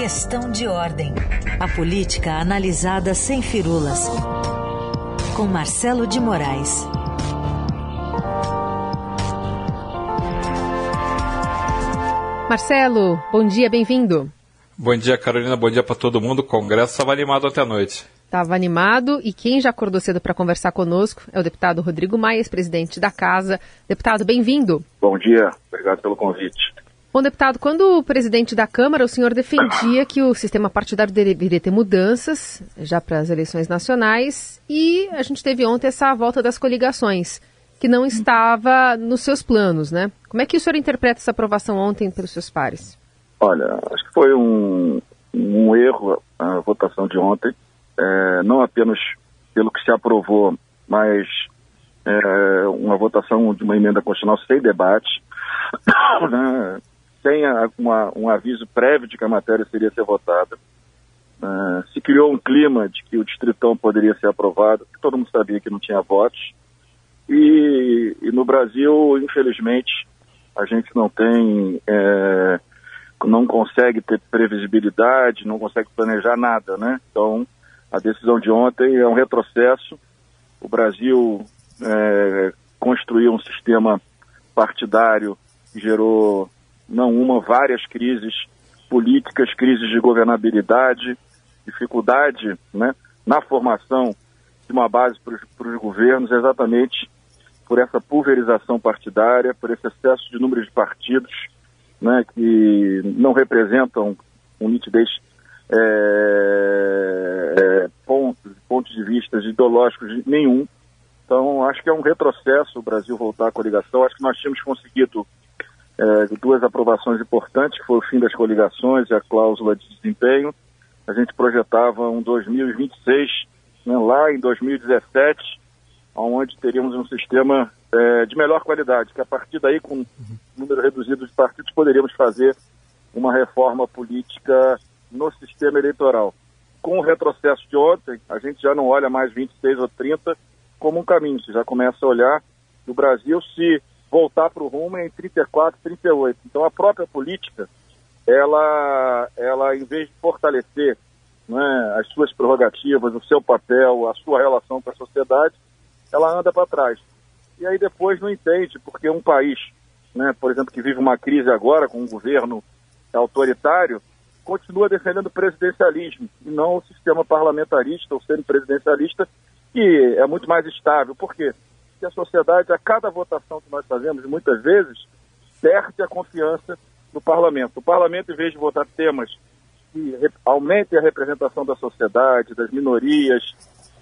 Questão de ordem. A política analisada sem firulas. Com Marcelo de Moraes. Marcelo, bom dia, bem-vindo. Bom dia, Carolina. Bom dia para todo mundo. O Congresso estava animado até a noite. Estava animado e quem já acordou cedo para conversar conosco é o deputado Rodrigo Maia, presidente da Casa. Deputado, bem-vindo. Bom dia, obrigado pelo convite. Bom, deputado, quando o presidente da Câmara, o senhor defendia que o sistema partidário deveria ter mudanças já para as eleições nacionais e a gente teve ontem essa volta das coligações que não estava nos seus planos, né? Como é que o senhor interpreta essa aprovação ontem pelos seus pares? Olha, acho que foi um, um erro a votação de ontem, é, não apenas pelo que se aprovou, mas é, uma votação de uma emenda constitucional sem debate, né, sem a, uma, um aviso prévio de que a matéria seria ser votada. É, se criou um clima de que o distritão poderia ser aprovado, que todo mundo sabia que não tinha votos. E, e no Brasil, infelizmente, a gente não tem, é, não consegue ter previsibilidade, não consegue planejar nada, né? Então, a decisão de ontem é um retrocesso. O Brasil é, construiu um sistema partidário que gerou não uma, várias crises políticas, crises de governabilidade, dificuldade né, na formação de uma base para os governos, exatamente por essa pulverização partidária, por esse excesso de número de partidos né, que não representam um nitidez é, é, pontos, pontos de vista ideológicos nenhum. Então, acho que é um retrocesso o Brasil voltar à coligação. Acho que nós tínhamos conseguido é, duas aprovações importantes, que foi o fim das coligações e a cláusula de desempenho. A gente projetava um 2026, né, lá em 2017, onde teríamos um sistema é, de melhor qualidade, que a partir daí, com um número reduzido de partidos, poderíamos fazer uma reforma política no sistema eleitoral. Com o retrocesso de ontem, a gente já não olha mais 26 ou 30 como um caminho, você já começa a olhar no Brasil se voltar para o rumo em 34, 38. Então a própria política, ela, ela em vez de fortalecer né, as suas prerrogativas, o seu papel, a sua relação com a sociedade, ela anda para trás. E aí depois não entende, porque um país, né, por exemplo, que vive uma crise agora com um governo autoritário, continua defendendo o presidencialismo e não o sistema parlamentarista ou semi-presidencialista, que é muito mais estável. Por quê? Porque a sociedade, a cada votação que nós fazemos, muitas vezes, perde a confiança no parlamento. O parlamento, em vez de votar temas que aumentem a representação da sociedade, das minorias,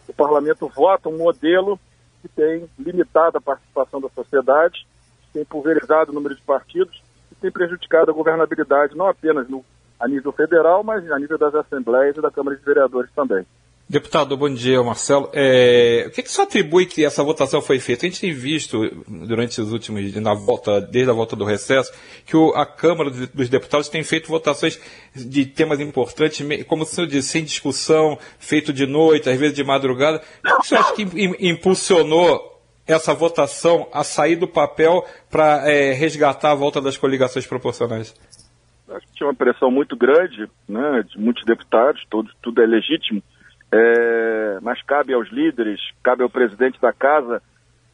o parlamento vota um modelo que tem limitado a participação da sociedade, tem pulverizado o número de partidos e tem prejudicado a governabilidade, não apenas no, a nível federal, mas a nível das assembleias e da Câmara de Vereadores também. Deputado, bom dia, Marcelo. É, o que, que você atribui que essa votação foi feita? A gente tem visto durante os últimos na volta, desde a volta do recesso, que o, a Câmara dos Deputados tem feito votações de temas importantes, como o senhor disse, sem discussão, feito de noite, às vezes de madrugada. O que você acha que impulsionou essa votação a sair do papel para é, resgatar a volta das coligações proporcionais? Acho que tinha uma pressão muito grande, né, de muitos deputados, tudo, tudo é legítimo é, mas cabe aos líderes, cabe ao presidente da casa,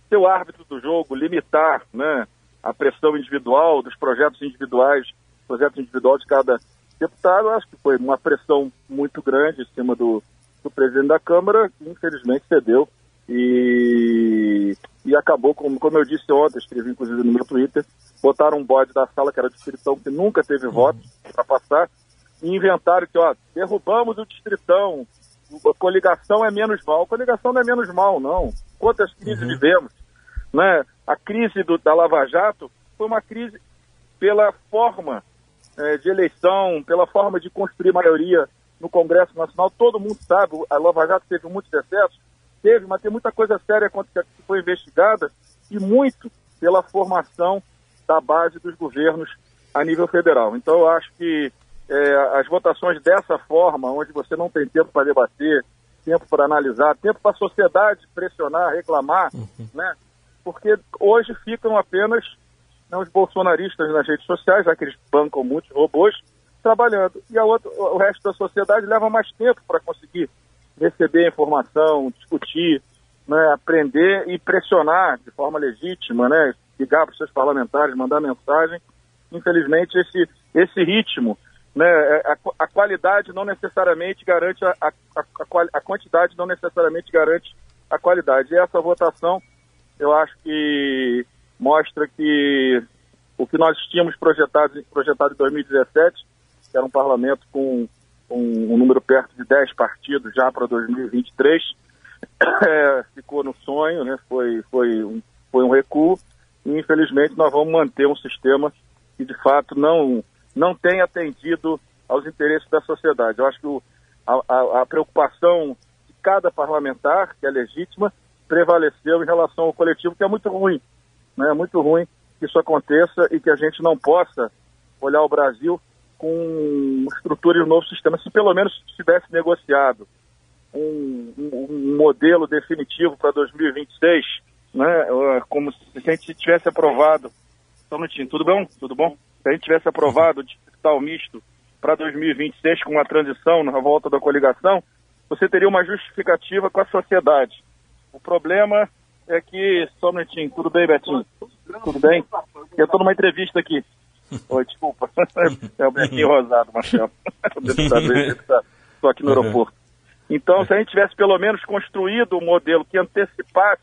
ser o árbitro do jogo, limitar né, a pressão individual dos projetos individuais, projetos individuais de cada deputado. Acho que foi uma pressão muito grande em cima do, do presidente da Câmara, que infelizmente cedeu e, e acabou, como, como eu disse ontem, escrevi inclusive no meu Twitter, botaram um bode da sala que era distritão, que nunca teve voto para passar, e inventaram que, ó, derrubamos o distritão, coligação é menos mal. A coligação não é menos mal, não. Quantas crises uhum. vivemos? Né? A crise do, da Lava Jato foi uma crise pela forma é, de eleição, pela forma de construir maioria no Congresso Nacional. Todo mundo sabe, a Lava Jato teve muitos excessos, teve, mas tem muita coisa séria que foi investigada e muito pela formação da base dos governos a nível federal. Então, eu acho que é, as votações dessa forma, onde você não tem tempo para debater, tempo para analisar, tempo para a sociedade pressionar, reclamar, uhum. né? Porque hoje ficam apenas né, os bolsonaristas nas redes sociais, já que eles bancam muitos robôs, trabalhando. E a outra, o resto da sociedade leva mais tempo para conseguir receber informação, discutir, né, aprender e pressionar de forma legítima, né, ligar para os seus parlamentares, mandar mensagem. Infelizmente, esse, esse ritmo, né, é, a, a qualidade não necessariamente garante a, a, a, quantidade não necessariamente garante a qualidade. E essa votação, eu acho que mostra que o que nós tínhamos projetado, projetado em 2017, que era um parlamento com, com um número perto de 10 partidos já para 2023, é, ficou no sonho, né? foi, foi, um, foi um recuo, e infelizmente nós vamos manter um sistema que de fato não, não tem atendido aos interesses da sociedade. Eu acho que o, a, a preocupação de cada parlamentar, que é legítima, prevaleceu em relação ao coletivo, que é muito ruim. Né? É muito ruim que isso aconteça e que a gente não possa olhar o Brasil com estrutura de um novo sistema. Se pelo menos tivesse negociado um, um, um modelo definitivo para 2026, né, como se a gente tivesse aprovado, só um minutinho, tudo bom? Tudo bom? Se a gente tivesse aprovado o digital misto para 2026 com a transição na volta da coligação, você teria uma justificativa com a sociedade. O problema é que, só um minutinho, tudo bem, Betinho? Tudo bem? Eu estou numa entrevista aqui. Oi, desculpa. É o Betinho Rosado, Marcelo. Estou aqui no aeroporto. Então, se a gente tivesse pelo menos construído um modelo que antecipasse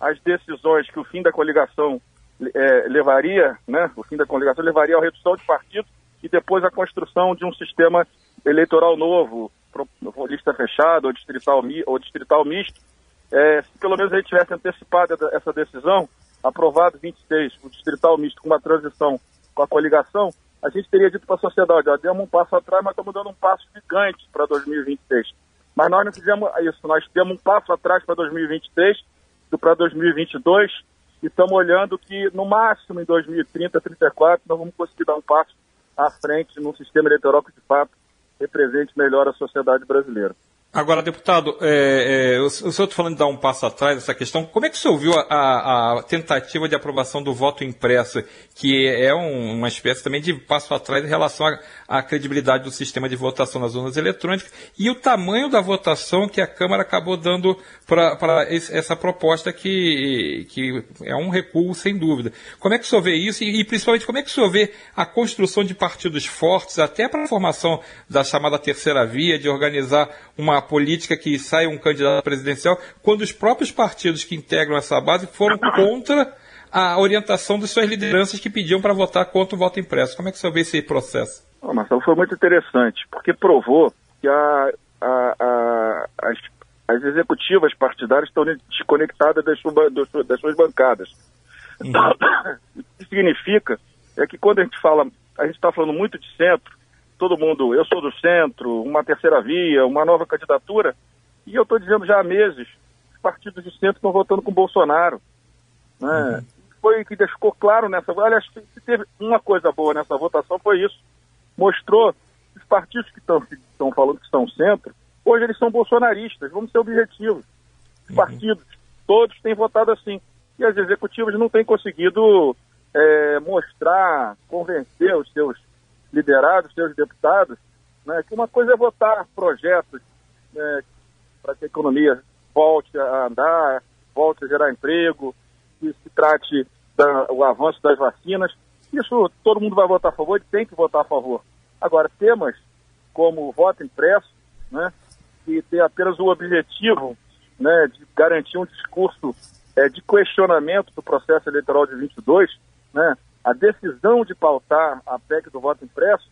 as decisões que o fim da coligação é, levaria, né? O fim da coligação levaria à redução de partidos e depois à construção de um sistema eleitoral novo, lista fechada ou distrital, ou distrital misto, é, se pelo menos a gente tivesse antecipado essa decisão, aprovado 26, o distrital misto com uma transição com a coligação, a gente teria dito para a sociedade, ó, demos um passo atrás, mas estamos dando um passo gigante para 2026. Mas nós não fizemos isso, nós demos um passo atrás para 2023, para 2022, e estamos olhando que no máximo em 2030, 2034, nós vamos conseguir dar um passo à frente num sistema eleitoral que de fato represente melhor a sociedade brasileira. Agora, deputado, é, é, o, senhor está falando de dar um passo atrás nessa questão. Como é que o senhor viu a, a tentativa de aprovação do voto impresso, que é um, uma espécie também de passo atrás em relação à credibilidade do sistema de votação nas urnas eletrônicas e o tamanho da votação que a Câmara acabou dando para essa proposta que, que é um recuo sem dúvida. Como é que o senhor vê isso e, e principalmente como é que o senhor vê a construção de partidos fortes, até para a formação da chamada terceira via, de organizar uma política que saia um candidato presidencial, quando os próprios partidos que integram essa base foram contra a orientação das suas lideranças que pediam para votar contra o voto impresso. Como é que senhor vê esse processo? Oh, Marcelo, foi muito interessante, porque provou que a, a, a, as as executivas partidárias estão desconectadas das, suas, das suas bancadas. Uhum. O que significa é que quando a gente fala, a gente está falando muito de centro, todo mundo, eu sou do centro, uma terceira via, uma nova candidatura, e eu estou dizendo já há meses, os partidos de centro estão votando com Bolsonaro. Né? Uhum. Foi que ficou claro nessa. Aliás, se teve uma coisa boa nessa votação foi isso. Mostrou que os partidos que estão falando que estão centro Hoje eles são bolsonaristas, vamos ser objetivos. Os uhum. partidos, todos têm votado assim. E as executivas não têm conseguido é, mostrar, convencer os seus liderados, seus deputados, né, que uma coisa é votar projetos né, para que a economia volte a andar, volte a gerar emprego, que se trate do avanço das vacinas. Isso todo mundo vai votar a favor e tem que votar a favor. Agora, temas como o voto impresso, né, que tem apenas o objetivo né, de garantir um discurso é, de questionamento do processo eleitoral de 22, né, a decisão de pautar a PEC do voto impresso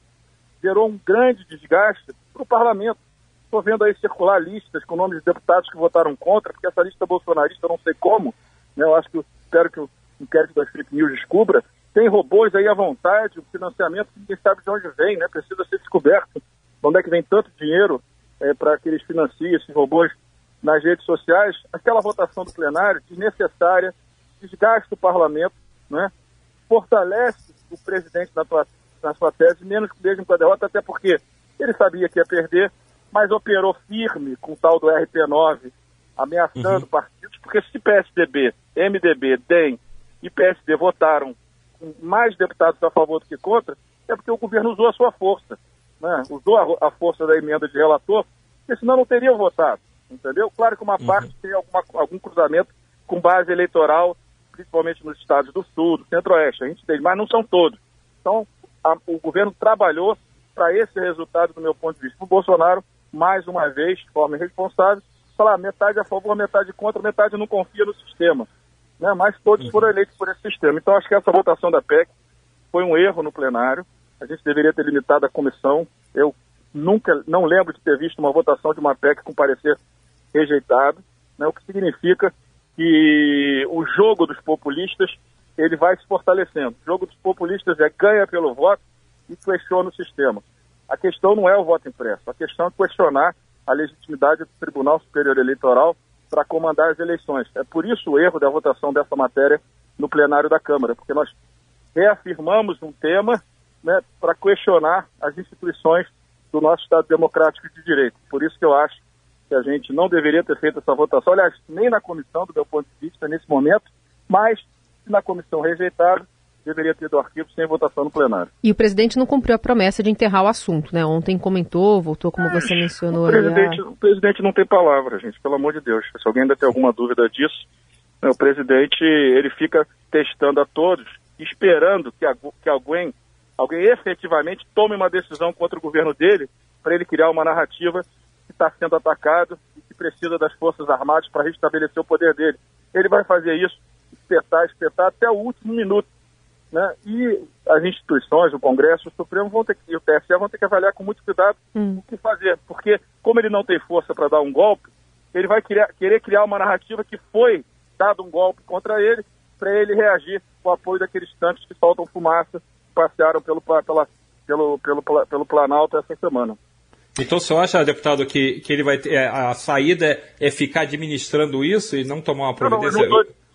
gerou um grande desgaste para o parlamento. Estou vendo aí circular listas com nomes de deputados que votaram contra, porque essa lista bolsonarista, não sei como, né, eu acho que espero que o inquérito das fake news descubra, tem robôs aí à vontade, o financiamento ninguém sabe de onde vem, né, precisa ser descoberto. De onde é que vem tanto dinheiro é, para que eles financiem esses robôs nas redes sociais, aquela votação do plenário desnecessária, desgasta o parlamento, né? Fortalece o presidente na, tua, na sua tese, menos que mesmo com a derrota, até porque ele sabia que ia perder, mas operou firme com o tal do RP9, ameaçando uhum. partidos, porque se PSDB, MDB, DEM e PSD votaram com mais deputados a favor do que contra, é porque o governo usou a sua força. né, usou a, a, força da emenda de relator, porque senão não teria votado, entendeu? Claro que uma uhum. parte tem alguma, algum cruzamento com base eleitoral, principalmente nos estados do Sul, do Centro-Oeste, a gente tem, mas não são todos. Então, a, o governo trabalhou para esse resultado, do meu ponto de vista. O Bolsonaro, mais uma vez, de forma irresponsável, falar metade a favor, metade contra, metade não confia no sistema. Né? Mas todos foram eleitos por esse sistema. Então, acho que essa votação da PEC foi um erro no plenário. A gente deveria ter limitado a comissão. Eu nunca, não lembro de ter visto uma votação de uma PEC com parecer rejeitado, né? o que significa que o jogo dos populistas ele vai se fortalecendo. O jogo dos populistas é ganha pelo voto e questiona o sistema. A questão não é o voto impresso, a questão é questionar a legitimidade do Tribunal Superior Eleitoral para comandar as eleições. É por isso o erro da votação dessa matéria no plenário da Câmara, porque nós reafirmamos um tema né, para questionar as instituições do nosso Estado Democrático de Direito. Por isso que eu acho que a gente não deveria ter feito essa votação, aliás, nem na comissão, do meu ponto de vista, nesse momento, mas na comissão rejeitada, deveria ter do arquivo sem votação no plenário. E o presidente não cumpriu a promessa de enterrar o assunto, né? Ontem comentou, voltou como você mencionou. O presidente, a... o presidente não tem palavra, gente, pelo amor de Deus. Se alguém ainda tem alguma dúvida disso, né, o presidente ele fica testando a todos, esperando que, que alguém, alguém efetivamente tome uma decisão contra o governo dele, para ele criar uma narrativa está sendo atacado e que precisa das Forças Armadas para restabelecer o poder dele. Ele vai fazer isso, espetar, espetar até o último minuto né? E as instituições, o Congresso, o Supremo vão ter que, e o TSE vão ter que avaliar com muito cuidado hum. o que fazer, porque como ele não tem força para dar um golpe, ele vai querer, querer criar uma narrativa que foi dado um golpe contra ele, para ele reagir com o apoio daqueles tanques que soltam fumaça, passearam pelo, pela, pelo, pelo, pelo Planalto essa semana. Então, o senhor acha, deputado, que, que ele vai ter, é, a saída é ficar administrando isso e não tomar uma providência?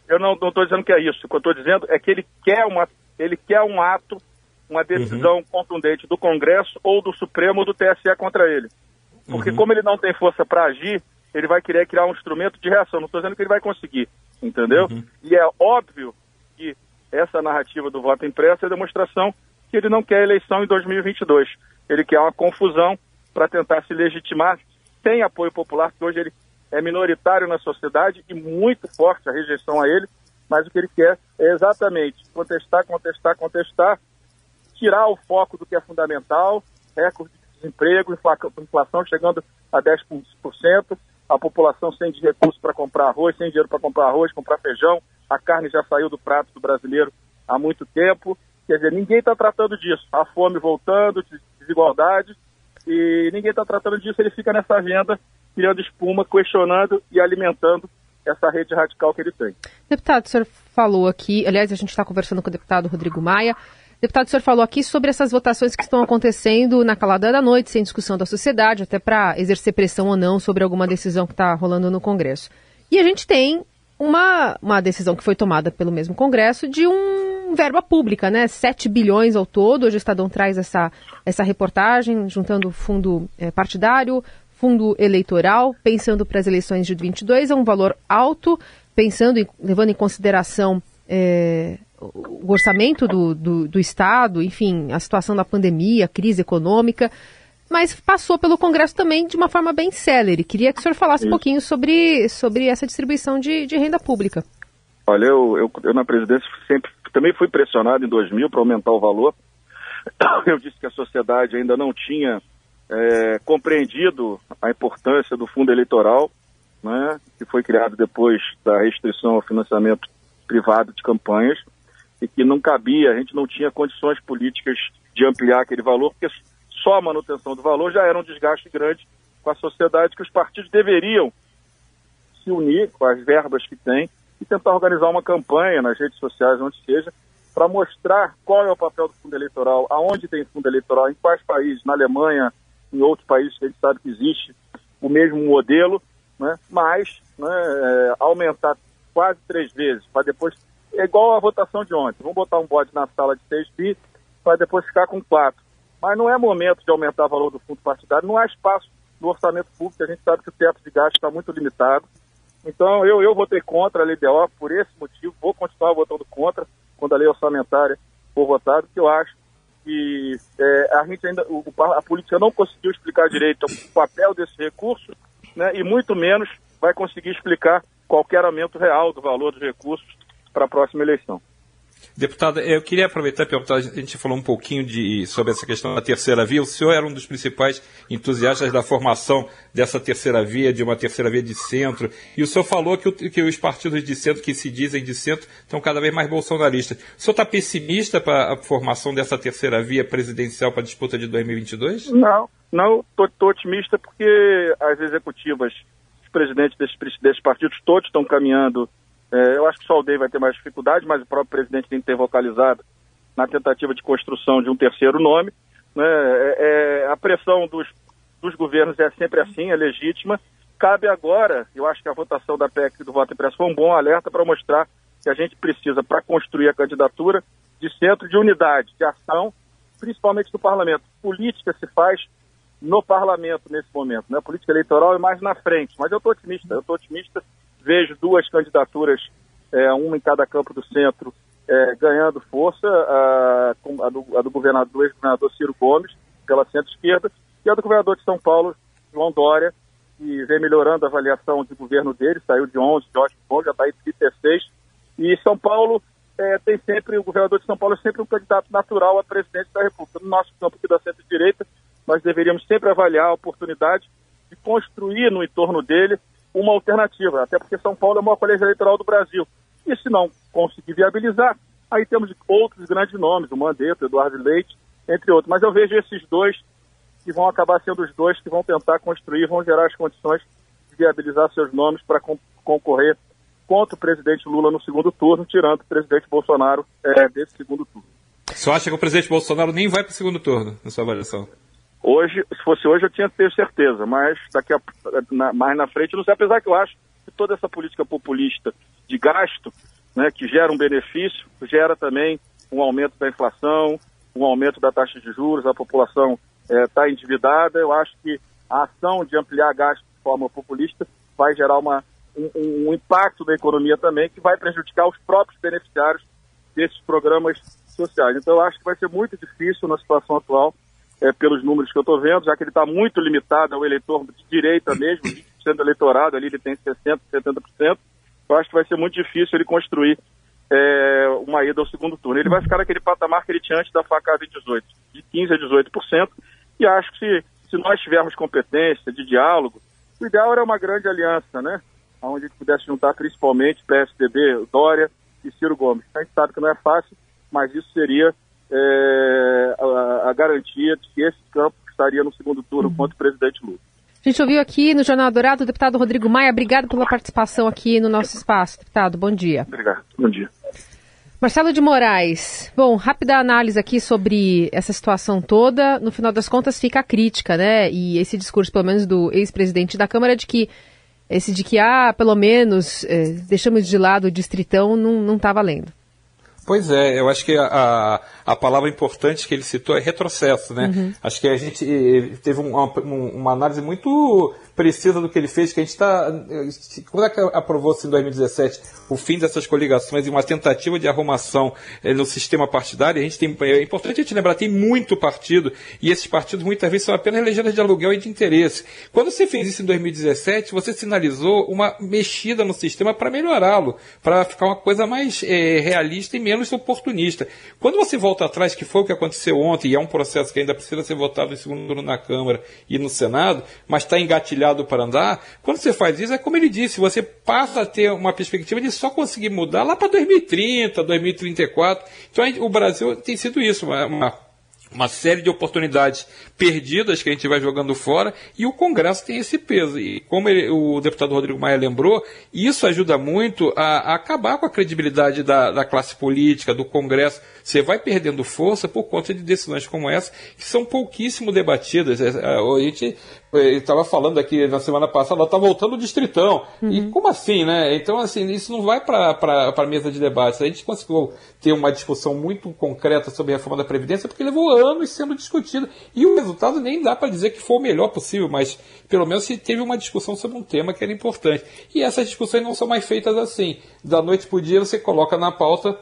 Eu não estou dizendo que é isso. O que eu estou dizendo é que ele quer uma ele quer um ato, uma decisão uhum. contundente do Congresso ou do Supremo ou do TSE contra ele. Porque uhum. como ele não tem força para agir, ele vai querer criar um instrumento de reação. Não estou dizendo que ele vai conseguir, entendeu? Uhum. E é óbvio que essa narrativa do voto impresso é demonstração que ele não quer eleição em 2022. Ele quer uma confusão para tentar se legitimar sem apoio popular, que hoje ele é minoritário na sociedade e muito forte a rejeição a ele mas o que ele quer é exatamente contestar, contestar, contestar, tirar o foco do que é fundamental, recorde de desemprego, inflação chegando a 10%, a população sem recursos para comprar arroz, sem dinheiro para comprar arroz, comprar feijão, a carne já saiu do prato do brasileiro há muito tempo. Quer dizer, ninguém está tratando disso. A fome voltando, desigualdade, e ninguém está tratando disso. Ele fica nessa agenda, criando espuma, questionando e alimentando essa rede radical que ele tem. Deputado, o senhor falou aqui, aliás, a gente está conversando com o deputado Rodrigo Maia. Deputado, o senhor falou aqui sobre essas votações que estão acontecendo na calada da noite, sem discussão da sociedade, até para exercer pressão ou não sobre alguma decisão que está rolando no Congresso. E a gente tem uma, uma decisão que foi tomada pelo mesmo Congresso de um verba pública, né? 7 bilhões ao todo. Hoje o Estadão traz essa, essa reportagem, juntando fundo é, partidário, fundo eleitoral, pensando para as eleições de 22, é um valor alto, pensando em, levando em consideração é, o orçamento do, do, do, Estado, enfim, a situação da pandemia, a crise econômica, mas passou pelo Congresso também de uma forma bem célere. Queria que o senhor falasse Isso. um pouquinho sobre, sobre essa distribuição de, de renda pública. Olha, eu, eu, eu, na presidência sempre também fui pressionado em 2000 para aumentar o valor. Eu disse que a sociedade ainda não tinha é, compreendido a importância do fundo eleitoral, né, que foi criado depois da restrição ao financiamento privado de campanhas, e que não cabia, a gente não tinha condições políticas de ampliar aquele valor, porque só a manutenção do valor já era um desgaste grande com a sociedade, que os partidos deveriam se unir com as verbas que têm e tentar organizar uma campanha nas redes sociais, onde seja, para mostrar qual é o papel do fundo eleitoral, aonde tem fundo eleitoral, em quais países, na Alemanha, em outros países que a gente sabe que existe o mesmo modelo, né? mas né, é, aumentar quase três vezes, para depois. É igual a votação de ontem. Vamos botar um bode na sala de 6 bi para depois ficar com 4. Mas não é momento de aumentar o valor do fundo partidário, não há espaço no orçamento público, a gente sabe que o teto de gasto está muito limitado. Então, eu, eu votei contra a LDO por esse motivo, vou continuar votando contra quando a lei orçamentária for votada, porque eu acho que é, a gente ainda, o, a política não conseguiu explicar direito o papel desse recurso, né, e muito menos vai conseguir explicar qualquer aumento real do valor dos recursos para a próxima eleição. Deputada, eu queria aproveitar e perguntar, a gente falou um pouquinho de, sobre essa questão da terceira via. O senhor era um dos principais entusiastas da formação dessa terceira via, de uma terceira via de centro. E o senhor falou que, o, que os partidos de centro, que se dizem de centro, estão cada vez mais bolsonaristas. O senhor está pessimista para a formação dessa terceira via presidencial para a disputa de 2022? Não, não estou otimista porque as executivas, os presidentes desses, desses partidos todos estão caminhando é, eu acho que só o Day vai ter mais dificuldade, mas o próprio presidente tem que ter vocalizado na tentativa de construção de um terceiro nome. Né? É, é, a pressão dos, dos governos é sempre assim, é legítima. Cabe agora, eu acho que a votação da PEC do voto impresso foi um bom alerta para mostrar que a gente precisa, para construir a candidatura, de centro de unidade, de ação, principalmente do parlamento. Política se faz no parlamento nesse momento, né? Política eleitoral é mais na frente, mas eu estou otimista, eu estou otimista vejo duas candidaturas, é, uma em cada campo do centro, é, ganhando força, a, a, do, a do governador, ex-governador Ciro Gomes, pela centro-esquerda, e a do governador de São Paulo, João Dória, que vem melhorando a avaliação de governo dele, saiu de 11, de ótimo bom, já está em 36. E São Paulo é, tem sempre, o governador de São Paulo é sempre um candidato natural a presidente da República. No nosso campo aqui da centro-direita, nós deveríamos sempre avaliar a oportunidade de construir no entorno dele uma alternativa, até porque São Paulo é o maior colégio eleitoral do Brasil. E se não conseguir viabilizar, aí temos outros grandes nomes, o Mandetta, o Eduardo Leite, entre outros. Mas eu vejo esses dois que vão acabar sendo os dois que vão tentar construir, vão gerar as condições de viabilizar seus nomes para concorrer contra o presidente Lula no segundo turno, tirando o presidente Bolsonaro é, desse segundo turno. Você acha que o presidente Bolsonaro nem vai para o segundo turno, na sua avaliação? Hoje, se fosse hoje, eu tinha que ter certeza, mas daqui a, na, mais na frente, não sei, apesar que eu acho que toda essa política populista de gasto, né, que gera um benefício, gera também um aumento da inflação, um aumento da taxa de juros, a população está é, endividada. Eu acho que a ação de ampliar gasto de forma populista vai gerar uma, um, um impacto da economia também que vai prejudicar os próprios beneficiários desses programas sociais. Então, eu acho que vai ser muito difícil na situação atual é, pelos números que eu estou vendo, já que ele está muito limitado ao eleitor de direita mesmo, 20% do eleitorado, ali ele tem 60%, 70%. Eu acho que vai ser muito difícil ele construir é, uma ida ao segundo turno. Ele vai ficar naquele patamar que ele tinha antes da facada em 18, de 15% a 18%, e acho que se, se nós tivermos competência de diálogo, o ideal era uma grande aliança, né? Onde a gente pudesse juntar principalmente PSDB, Dória e Ciro Gomes. A gente sabe que não é fácil, mas isso seria é, a, a, garantia de que esse campo estaria no segundo turno uhum. contra o presidente Lula. A gente ouviu aqui no Jornal Dourado o deputado Rodrigo Maia. Obrigado pela participação aqui no nosso espaço. Deputado, bom dia. Obrigado, bom dia. Marcelo de Moraes, bom, rápida análise aqui sobre essa situação toda. No final das contas, fica a crítica, né? E esse discurso, pelo menos do ex-presidente da Câmara, de que esse de que, ah, pelo menos, eh, deixamos de lado o distritão, não está valendo. Pois é, eu acho que a, a palavra importante que ele citou é retrocesso, né? Uhum. Acho que a gente eh, teve uma, uma análise muito precisa do que ele fez, que a gente está. Quando é aprovou-se em 2017 o fim dessas coligações e uma tentativa de arrumação eh, no sistema partidário, a gente tem, é importante a gente lembrar, tem muito partido, e esses partidos muitas vezes são apenas legendas de aluguel e de interesse. Quando você fez isso em 2017, você sinalizou uma mexida no sistema para melhorá-lo, para ficar uma coisa mais realista e menos oportunista. Quando você volta atrás, que foi o que aconteceu ontem, e é um processo que ainda precisa ser votado em segundo turno na Câmara e no Senado, mas está engatilhado para andar, quando você faz isso, é como ele disse, você passa a ter uma perspectiva de só conseguir mudar lá para 2030, 2034. Então o Brasil tem sido isso, uma, uma uma série de oportunidades perdidas que a gente vai jogando fora e o Congresso tem esse peso. E como ele, o deputado Rodrigo Maia lembrou, isso ajuda muito a, a acabar com a credibilidade da, da, classe política, do Congresso. Você vai perdendo força por conta de decisões como essa, que são pouquíssimo debatidas. É, é, a gente estava falando aqui na semana passada, está voltando o distritão. Uhum. E como assim, né? Então, assim, isso não vai para a mesa de debates. A gente conseguiu ter uma discussão muito concreta sobre a reforma da Previdência, porque levou anos sendo discutida. E o resultado nem dá para dizer que foi o melhor possível, mas pelo menos se teve uma discussão sobre um tema que era importante. E essas discussões não são mais feitas assim. Da noite para o dia você coloca na pauta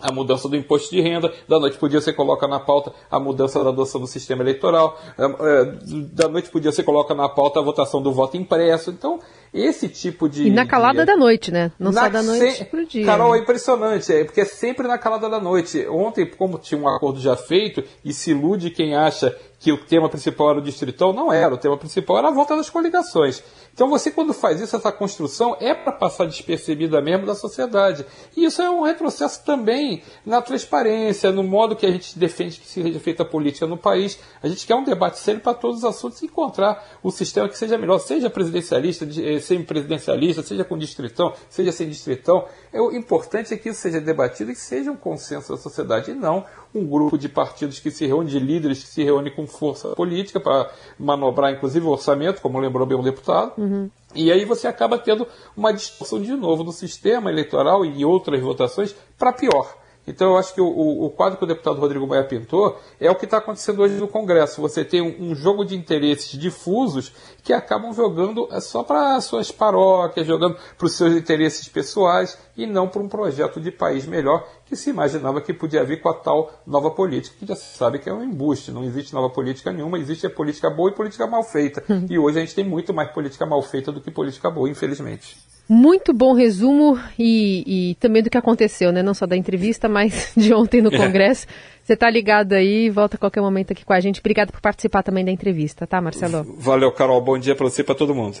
a mudança do imposto de renda, da noite para o dia você coloca na pauta a mudança da adoção do sistema eleitoral, é, é, da noite para o dia você coloca na pauta a votação do voto impresso. Então, esse tipo de. E na calada de, da noite, né? Não só da noite se... para o dia. Carol, né? é impressionante, é, porque é sempre na calada da noite. Ontem, como tinha um acordo já feito, e se ilude quem acha que o tema principal era o distritão, não era. O tema principal era a volta das coligações. Então você, quando faz isso, essa construção é para passar despercebida mesmo da sociedade. E isso é um retrocesso também na transparência, no modo que a gente defende que seja feita a política no país. A gente quer um debate sério para todos os assuntos e encontrar o sistema que seja melhor, seja presidencialista, eh, semi-presidencialista, seja com distritão, seja sem distritão. É, o importante é que isso seja debatido e que seja um consenso da sociedade, e não um grupo de partidos que se reúne, de líderes que se reúne com força política para manobrar, inclusive, o orçamento, como lembrou bem um deputado. Uhum. E aí você acaba tendo uma distorção de novo no sistema eleitoral e outras votações para pior. Então eu acho que o, o, quadro que o deputado Rodrigo Maia pintou é o que está acontecendo hoje no Congresso. Você tem um, um, jogo de interesses difusos que acabam jogando é, só para suas paróquias, jogando para os seus interesses pessoais e não para um projeto de país melhor que se imaginava que podia vir com a tal nova política, que já se sabe que é um embuste. Não existe nova política nenhuma, existe a política boa e política mal feita. e hoje a gente tem muito mais política mal feita do que política boa, infelizmente. Muito bom resumo e, e, também do que aconteceu, né? Não só da entrevista, mas de ontem no é. Congresso. Você está ligado aí, volta a qualquer momento aqui com a gente. Obrigado por participar também da entrevista, tá, Marcelo? Valeu, Carol. Bom dia para você e para todo mundo.